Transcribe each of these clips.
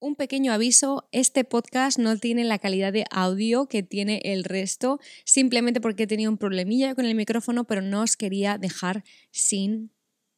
Un pequeño aviso, este podcast no tiene la calidad de audio que tiene el resto, simplemente porque he tenido un problemilla con el micrófono, pero no os quería dejar sin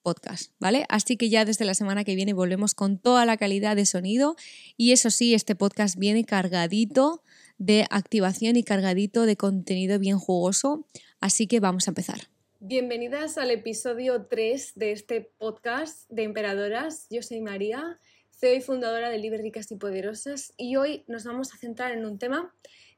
podcast, ¿vale? Así que ya desde la semana que viene volvemos con toda la calidad de sonido y eso sí, este podcast viene cargadito de activación y cargadito de contenido bien jugoso, así que vamos a empezar. Bienvenidas al episodio 3 de este podcast de Emperadoras. Yo soy María soy fundadora de Libre Ricas y Poderosas y hoy nos vamos a centrar en un tema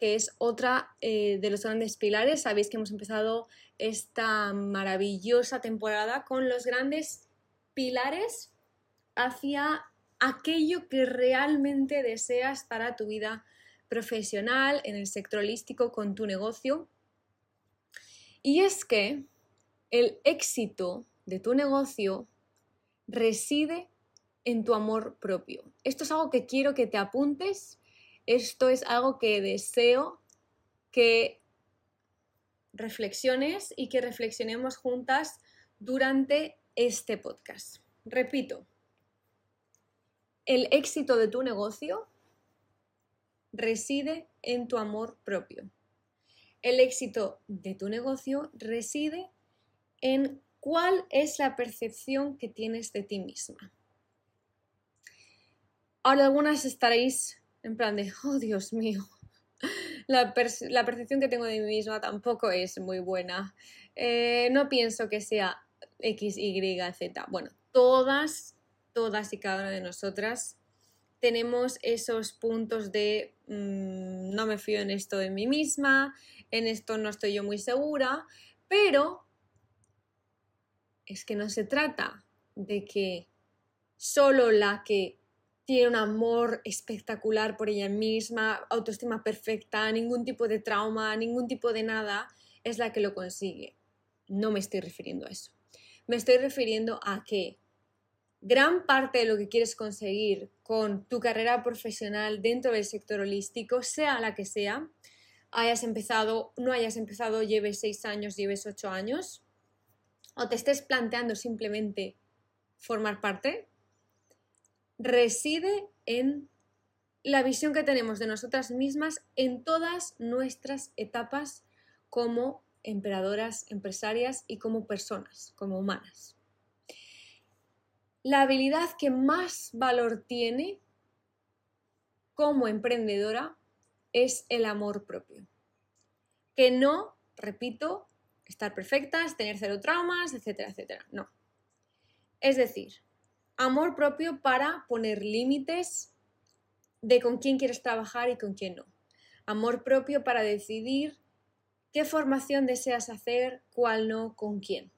que es otra eh, de los grandes pilares. Sabéis que hemos empezado esta maravillosa temporada con los grandes pilares hacia aquello que realmente deseas para tu vida profesional, en el sector holístico, con tu negocio. Y es que el éxito de tu negocio reside en tu amor propio. Esto es algo que quiero que te apuntes, esto es algo que deseo que reflexiones y que reflexionemos juntas durante este podcast. Repito, el éxito de tu negocio reside en tu amor propio. El éxito de tu negocio reside en cuál es la percepción que tienes de ti misma. Ahora algunas estaréis en plan de, oh Dios mío, la, percepción que tengo de mí misma tampoco es muy buena. Eh, no pienso que sea X, Y, Z. Bueno, todas, todas y cada una de nosotras tenemos esos puntos de mm, no me fío en esto de mí misma, en esto no estoy yo muy segura, pero es que no se trata de que solo la que tiene un amor espectacular por ella misma, autoestima perfecta, ningún tipo de trauma, ningún tipo de nada, es la que lo consigue. No me estoy refiriendo a eso. Me estoy refiriendo a que gran parte de lo que quieres conseguir con tu carrera profesional dentro del sector holístico, sea la que sea, hayas empezado, no hayas empezado, lleves seis años, lleves ocho años, o te estés planteando simplemente formar parte, reside en la visión que tenemos de nosotras mismas en todas nuestras etapas como emperadoras, empresarias y como personas, como humanas. La habilidad que más valor tiene como emprendedora es el amor propio. Que no, repito, estar perfectas, tener cero traumas, etcétera, etcétera. No. Es decir, amor propio para poner límites de con quién quieres trabajar y con quién no. Amor propio para decidir qué formación deseas hacer, cuál no, con quién.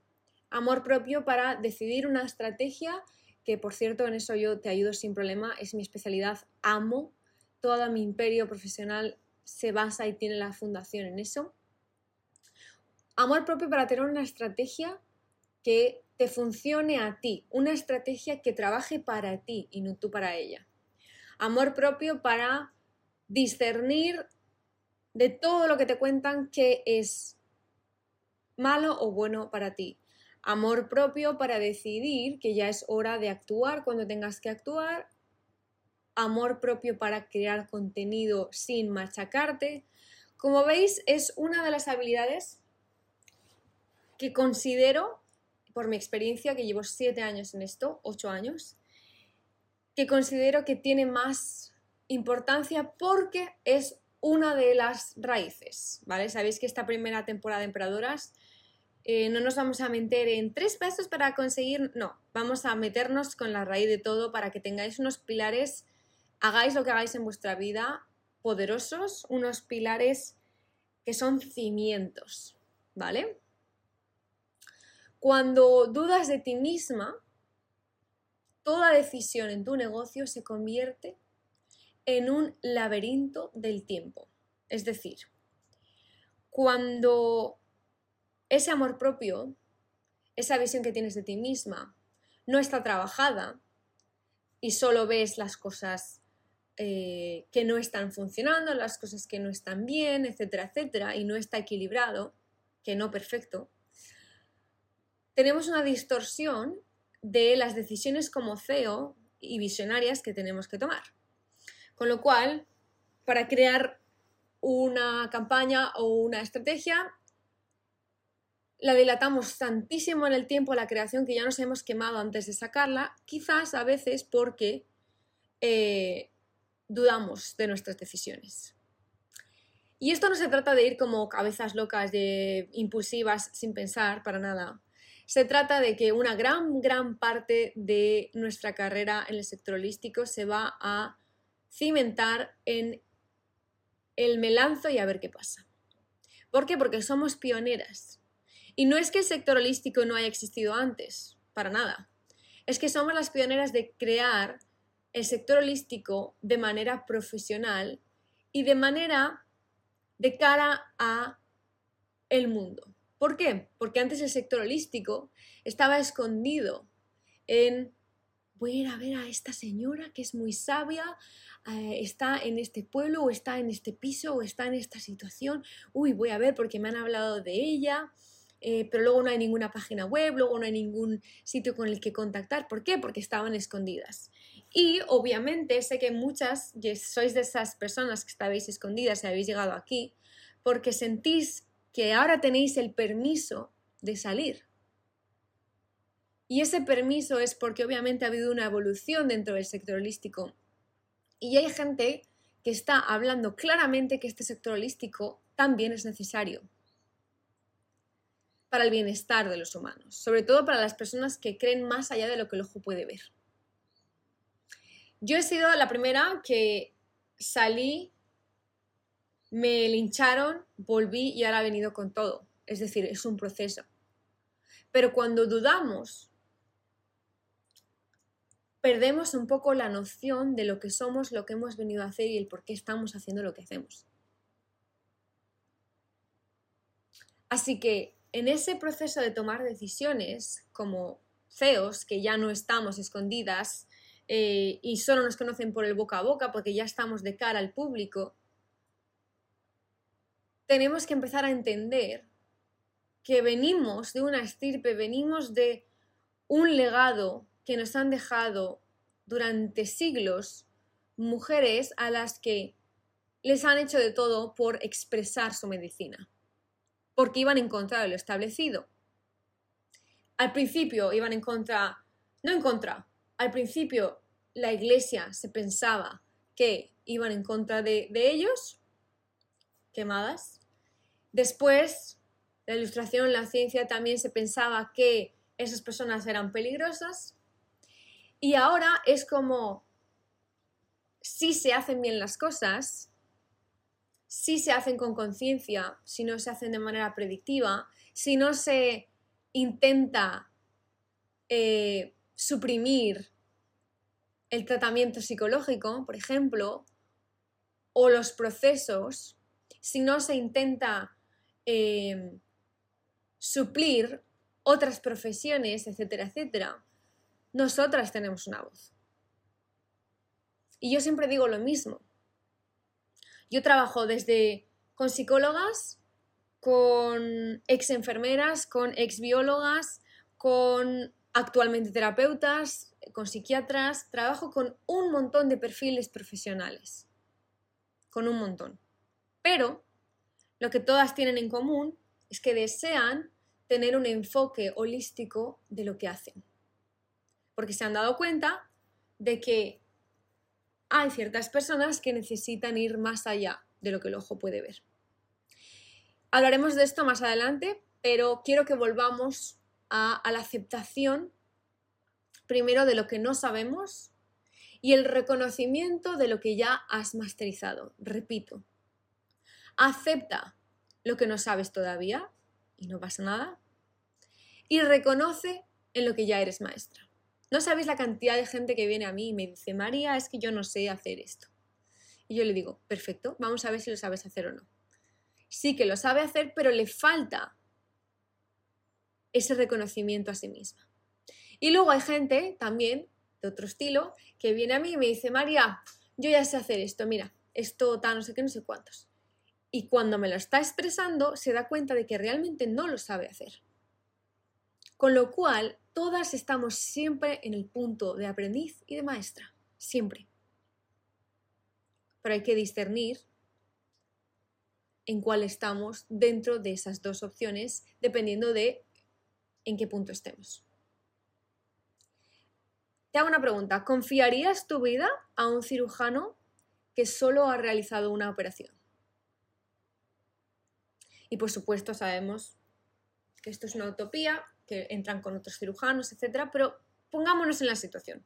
Amor propio para decidir una estrategia que, por cierto, en eso yo te ayudo sin problema, es mi especialidad, amo, todo mi imperio profesional se basa y tiene la fundación en eso. Amor propio para tener una estrategia que te funcione a ti, una estrategia que trabaje para ti y no tú para ella. Amor propio para discernir de todo lo que te cuentan que es malo o bueno para ti. Amor propio para decidir que ya es hora de actuar cuando tengas que actuar. Amor propio para crear contenido sin machacarte. Como veis, es una de las habilidades que considero por mi experiencia, que llevo siete años en esto, ocho años, que considero que tiene más importancia porque es una de las raíces, ¿vale? Sabéis que esta primera temporada de Emperadoras eh, no nos vamos a meter en tres pasos para conseguir, no, vamos a meternos con la raíz de todo para que tengáis unos pilares, hagáis lo que hagáis en vuestra vida, poderosos, unos pilares que son cimientos, ¿vale? Cuando dudas de ti misma, toda decisión en tu negocio se convierte en un laberinto del tiempo. Es decir, cuando ese amor propio, esa visión que tienes de ti misma, no está trabajada y solo ves las cosas eh, que no están funcionando, las cosas que no están bien, etcétera, etcétera, y no está equilibrado, que no perfecto, tenemos una distorsión de las decisiones como CEO y visionarias que tenemos que tomar. Con lo cual, para crear una campaña o una estrategia, la dilatamos tantísimo en el tiempo la creación que ya nos hemos quemado antes de sacarla, quizás a veces porque eh, dudamos de nuestras decisiones. Y esto no se trata de ir como cabezas locas, de impulsivas, sin pensar para nada. Se trata de que una gran, gran parte de nuestra carrera en el sector holístico se va a cimentar en el melanzo y a ver qué pasa. ¿Por qué? Porque somos pioneras. Y no es que el sector holístico no haya existido antes, para nada. Es que somos las pioneras de crear el sector holístico de manera profesional y de manera de cara a el mundo. ¿Por qué? Porque antes el sector holístico estaba escondido en voy a ir a ver a esta señora que es muy sabia, eh, está en este pueblo o está en este piso o está en esta situación, uy, voy a ver porque me han hablado de ella, eh, pero luego no hay ninguna página web, luego no hay ningún sitio con el que contactar. ¿Por qué? Porque estaban escondidas. Y obviamente sé que muchas sois de esas personas que estabais escondidas y habéis llegado aquí porque sentís que ahora tenéis el permiso de salir. Y ese permiso es porque obviamente ha habido una evolución dentro del sector holístico. Y hay gente que está hablando claramente que este sector holístico también es necesario para el bienestar de los humanos, sobre todo para las personas que creen más allá de lo que el ojo puede ver. Yo he sido la primera que salí, me lincharon, volví y ahora he venido con todo. Es decir, es un proceso. Pero cuando dudamos, perdemos un poco la noción de lo que somos, lo que hemos venido a hacer y el por qué estamos haciendo lo que hacemos. Así que en ese proceso de tomar decisiones como CEOs, que ya no estamos escondidas eh, y solo nos conocen por el boca a boca porque ya estamos de cara al público, tenemos que empezar a entender que venimos de una estirpe, venimos de un legado que nos han dejado durante siglos mujeres a las que les han hecho de todo por expresar su medicina, porque iban en contra de lo establecido. Al principio iban en contra, no en contra, al principio la iglesia se pensaba que iban en contra de, ellos, quemadas. Después, la ilustración, la ciencia también se pensaba que esas personas eran peligrosas. Y ahora es como, si se hacen bien las cosas, si se hacen con conciencia, si no se hacen de manera predictiva, si no se intenta eh, suprimir el tratamiento psicológico, por ejemplo, o los procesos, si no se intenta eh, suplir otras profesiones, etcétera, etcétera, nosotras tenemos una voz. Y yo siempre digo lo mismo. Yo trabajo desde con psicólogas, con ex enfermeras, con ex biólogas, con actualmente terapeutas, con psiquiatras, trabajo con un montón de perfiles profesionales, con un montón. Pero lo que todas tienen en común es que desean tener un enfoque holístico de lo que hacen, porque se han dado cuenta de que hay ciertas personas que necesitan ir más allá de lo que el ojo puede ver. Hablaremos de esto más adelante, pero quiero que volvamos a, la aceptación primero de lo que no sabemos y el reconocimiento de lo que ya has masterizado. Repito, acepta lo que no sabes todavía y no pasa nada y reconoce en lo que ya eres maestra. No sabéis la cantidad de gente que viene a mí y me dice, María, es que yo no sé hacer esto. Y yo le digo, perfecto, vamos a ver si lo sabes hacer o no. Sí que lo sabe hacer, pero le falta ese reconocimiento a sí misma. Y luego hay gente también de otro estilo que viene a mí y me dice, María, yo ya sé hacer esto, mira, esto tal, no sé qué, no sé cuántos. Y cuando me lo está expresando, se da cuenta de que realmente no lo sabe hacer. Con lo cual, todas estamos siempre en el punto de aprendiz y de maestra, siempre. pero hay que discernir en cuál estamos dentro de esas dos opciones, dependiendo de en qué punto estemos. Te hago una pregunta, ¿confiarías tu vida a un cirujano que solo ha realizado una operación? Y por supuesto sabemos que esto es una utopía, que entran con otros cirujanos, etc. Pero pongámonos en la situación.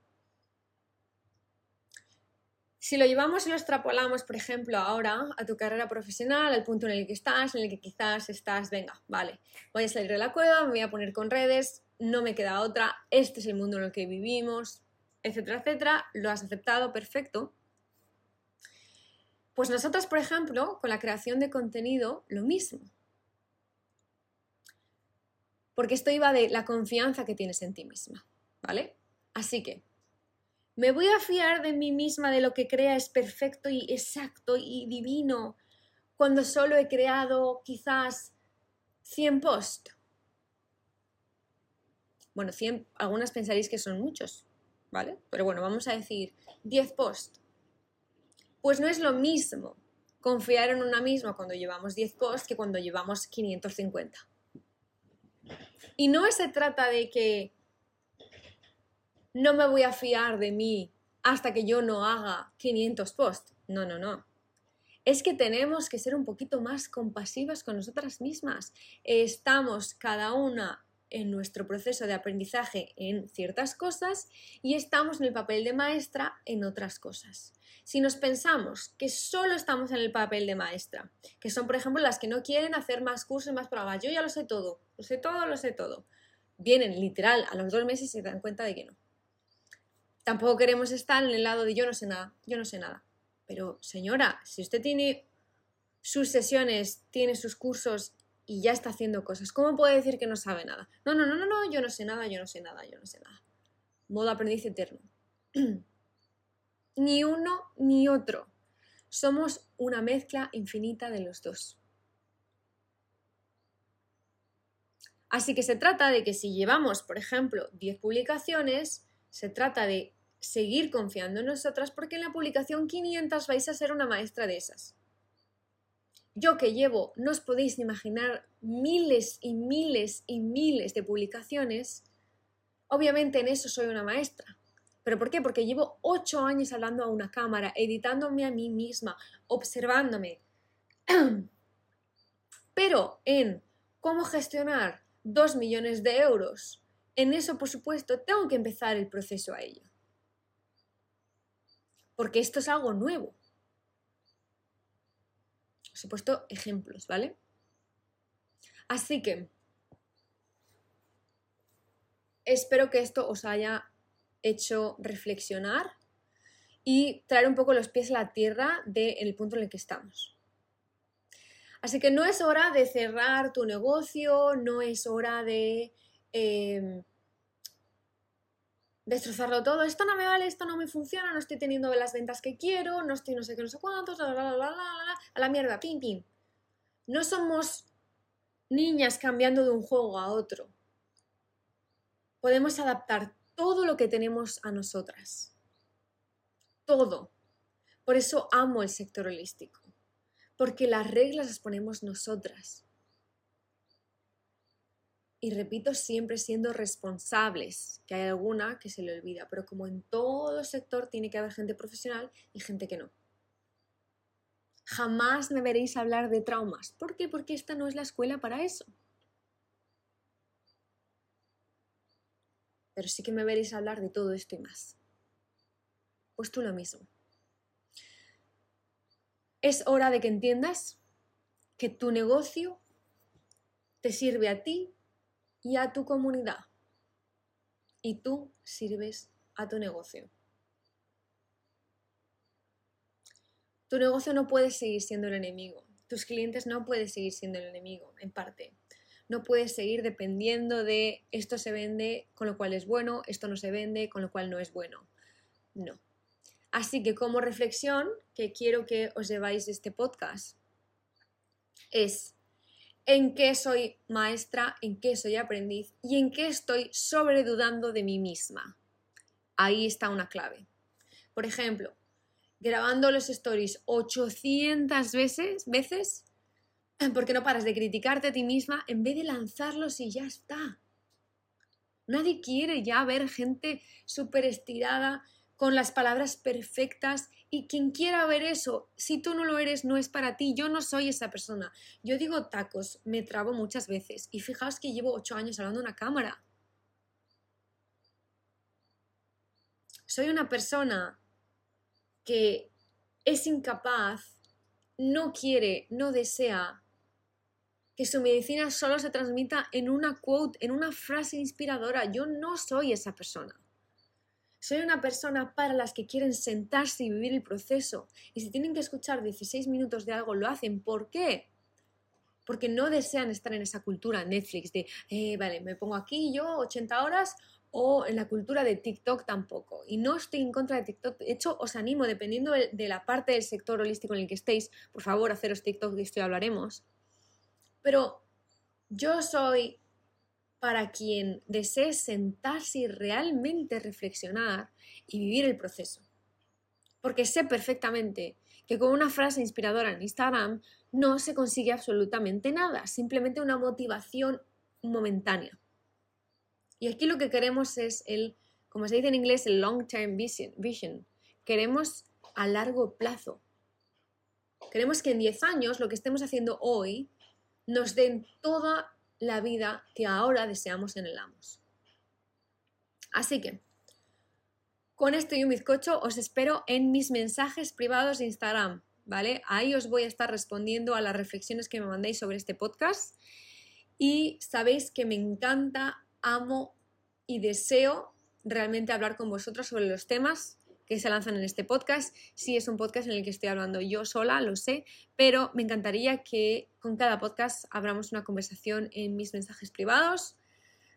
Si lo llevamos y lo extrapolamos, por ejemplo, ahora a tu carrera profesional, al punto en el que estás, en el que quizás estás, venga, vale, voy a salir de la cueva, me voy a poner con redes, no me queda otra, este es el mundo en el que vivimos, etcétera, etcétera, lo has aceptado, perfecto. Pues nosotros, por ejemplo, con la creación de contenido, lo mismo. Porque esto iba de la confianza que tienes en ti misma, ¿vale? Así que, ¿me voy a fiar de mí misma de lo que crea es perfecto y exacto y divino cuando solo he creado quizás 100 posts? Bueno, 100, algunas pensaréis que son muchos, ¿vale? Pero bueno, vamos a decir 10 posts. Pues no es lo mismo confiar en una misma cuando llevamos 10 posts que cuando llevamos 550. Y no se trata de que no me voy a fiar de mí hasta que yo no haga 500 posts. No, no, no. Es que tenemos que ser un poquito más compasivas con nosotras mismas. Estamos cada una en nuestro proceso de aprendizaje en ciertas cosas y estamos en el papel de maestra en otras cosas. Si nos pensamos que solo estamos en el papel de maestra, que son por ejemplo las que no quieren hacer más cursos más pruebas, yo ya lo sé todo, lo sé todo, lo sé todo, vienen literal a los dos meses y se dan cuenta de que no. Tampoco queremos estar en el lado de yo no sé nada, yo no sé nada. Pero señora, si usted tiene sus sesiones, tiene sus cursos y ya está haciendo cosas. ¿Cómo puede decir que no sabe nada? No, no, no, no, no, yo no sé nada, yo no sé nada, yo no sé nada. Modo aprendiz eterno. ni uno ni otro. Somos una mezcla infinita de los dos. Así que se trata de que si llevamos, por ejemplo, 10 publicaciones, se trata de seguir confiando en nosotras porque en la publicación 500 vais a ser una maestra de esas. Yo que llevo, no os podéis imaginar, miles y miles y miles de publicaciones, obviamente en eso soy una maestra. ¿Pero por qué? Porque llevo ocho años hablando a una cámara, editándome a mí misma, observándome. Pero en cómo gestionar dos millones de euros, en eso, por supuesto, tengo que empezar el proceso a ello. Porque esto es algo nuevo. He puesto ejemplos, ¿vale? Así que espero que esto os haya hecho reflexionar y traer un poco los pies a la tierra del punto en el que estamos. Así que no es hora de cerrar tu negocio, no es hora de em, destrozarlo todo. Esto no me vale, esto no me funciona, no estoy teniendo las ventas que quiero, no estoy no sé qué, no sé cuántos, a la mierda, pim, pim. No somos niñas cambiando de un juego a otro. Podemos adaptar todo lo que tenemos a nosotras. Todo. Por eso amo el sector holístico. Porque las reglas las ponemos nosotras y repito, siempre siendo responsables, que hay alguna que se le olvida, pero como en todo sector tiene que haber gente profesional y gente que no. Jamás me veréis hablar de traumas. ¿Por qué? Porque esta no es la escuela para eso. Pero sí que me veréis hablar de todo esto y más. Pues tú lo mismo. Es hora de que entiendas que tu negocio te sirve a ti y a tu comunidad. Y tú sirves a tu negocio. Tu negocio no puede seguir siendo el enemigo. Tus clientes no pueden seguir siendo el enemigo, en parte. No puedes seguir dependiendo de esto se vende, con lo cual es bueno, esto no se vende, con lo cual no es bueno. No. Así que como reflexión que quiero que os lleváis de este podcast es en qué soy maestra, en qué soy aprendiz y en qué estoy sobredudando de mí misma. Ahí está una clave. Por ejemplo, grabando los stories 800 veces, veces porque no paras de criticarte a ti misma en vez de lanzarlos y ya está. Nadie quiere ya ver gente súper estirada, con las palabras perfectas y quien quiera ver eso, si tú no lo eres, no es para ti. Yo no soy esa persona. Yo digo tacos, me trabo muchas veces y fijaos que llevo ocho años hablando en una cámara. Soy una persona que es incapaz, no quiere, no desea que su medicina solo se transmita en una quote, en una frase inspiradora. Yo no soy esa persona. Soy una persona para las que quieren sentarse y vivir el proceso. Y si tienen que escuchar 16 minutos de algo, lo hacen. ¿Por qué? Porque no desean estar en esa cultura Netflix de, eh, vale, me pongo aquí yo 80 horas o en la cultura de TikTok tampoco. Y no estoy en contra de TikTok. De hecho, os animo, dependiendo de la parte del sector holístico en el que estéis, por favor, haceros TikTok, de esto ya hablaremos. Pero yo soy para quien desee sentarse y realmente reflexionar y vivir el proceso. Porque sé perfectamente que con una frase inspiradora en Instagram no se consigue absolutamente nada, simplemente una motivación momentánea. Y aquí lo que queremos es el, como se dice en inglés, el long term vision. Queremos a largo plazo. Queremos que en 10 años lo que estemos haciendo hoy nos den toda la vida que ahora deseamos en el Amos. Así que, con esto y un bizcocho, os espero en mis mensajes privados de Instagram, ¿vale? Ahí os voy a estar respondiendo a las reflexiones que me mandéis sobre este podcast. Y sabéis que me encanta, amo y deseo realmente hablar con vosotros sobre los temas que se lanzan en este podcast. Sí es un podcast en el que estoy hablando yo sola, lo sé, pero me encantaría que con cada podcast abramos una conversación en mis mensajes privados,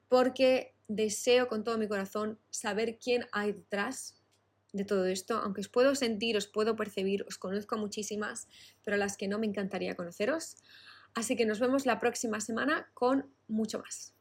porque deseo con todo mi corazón saber quién hay detrás de todo esto, aunque os puedo sentir, os puedo percibir, os conozco muchísimas, pero a las que no me encantaría conoceros. Así que nos vemos la próxima semana con mucho más.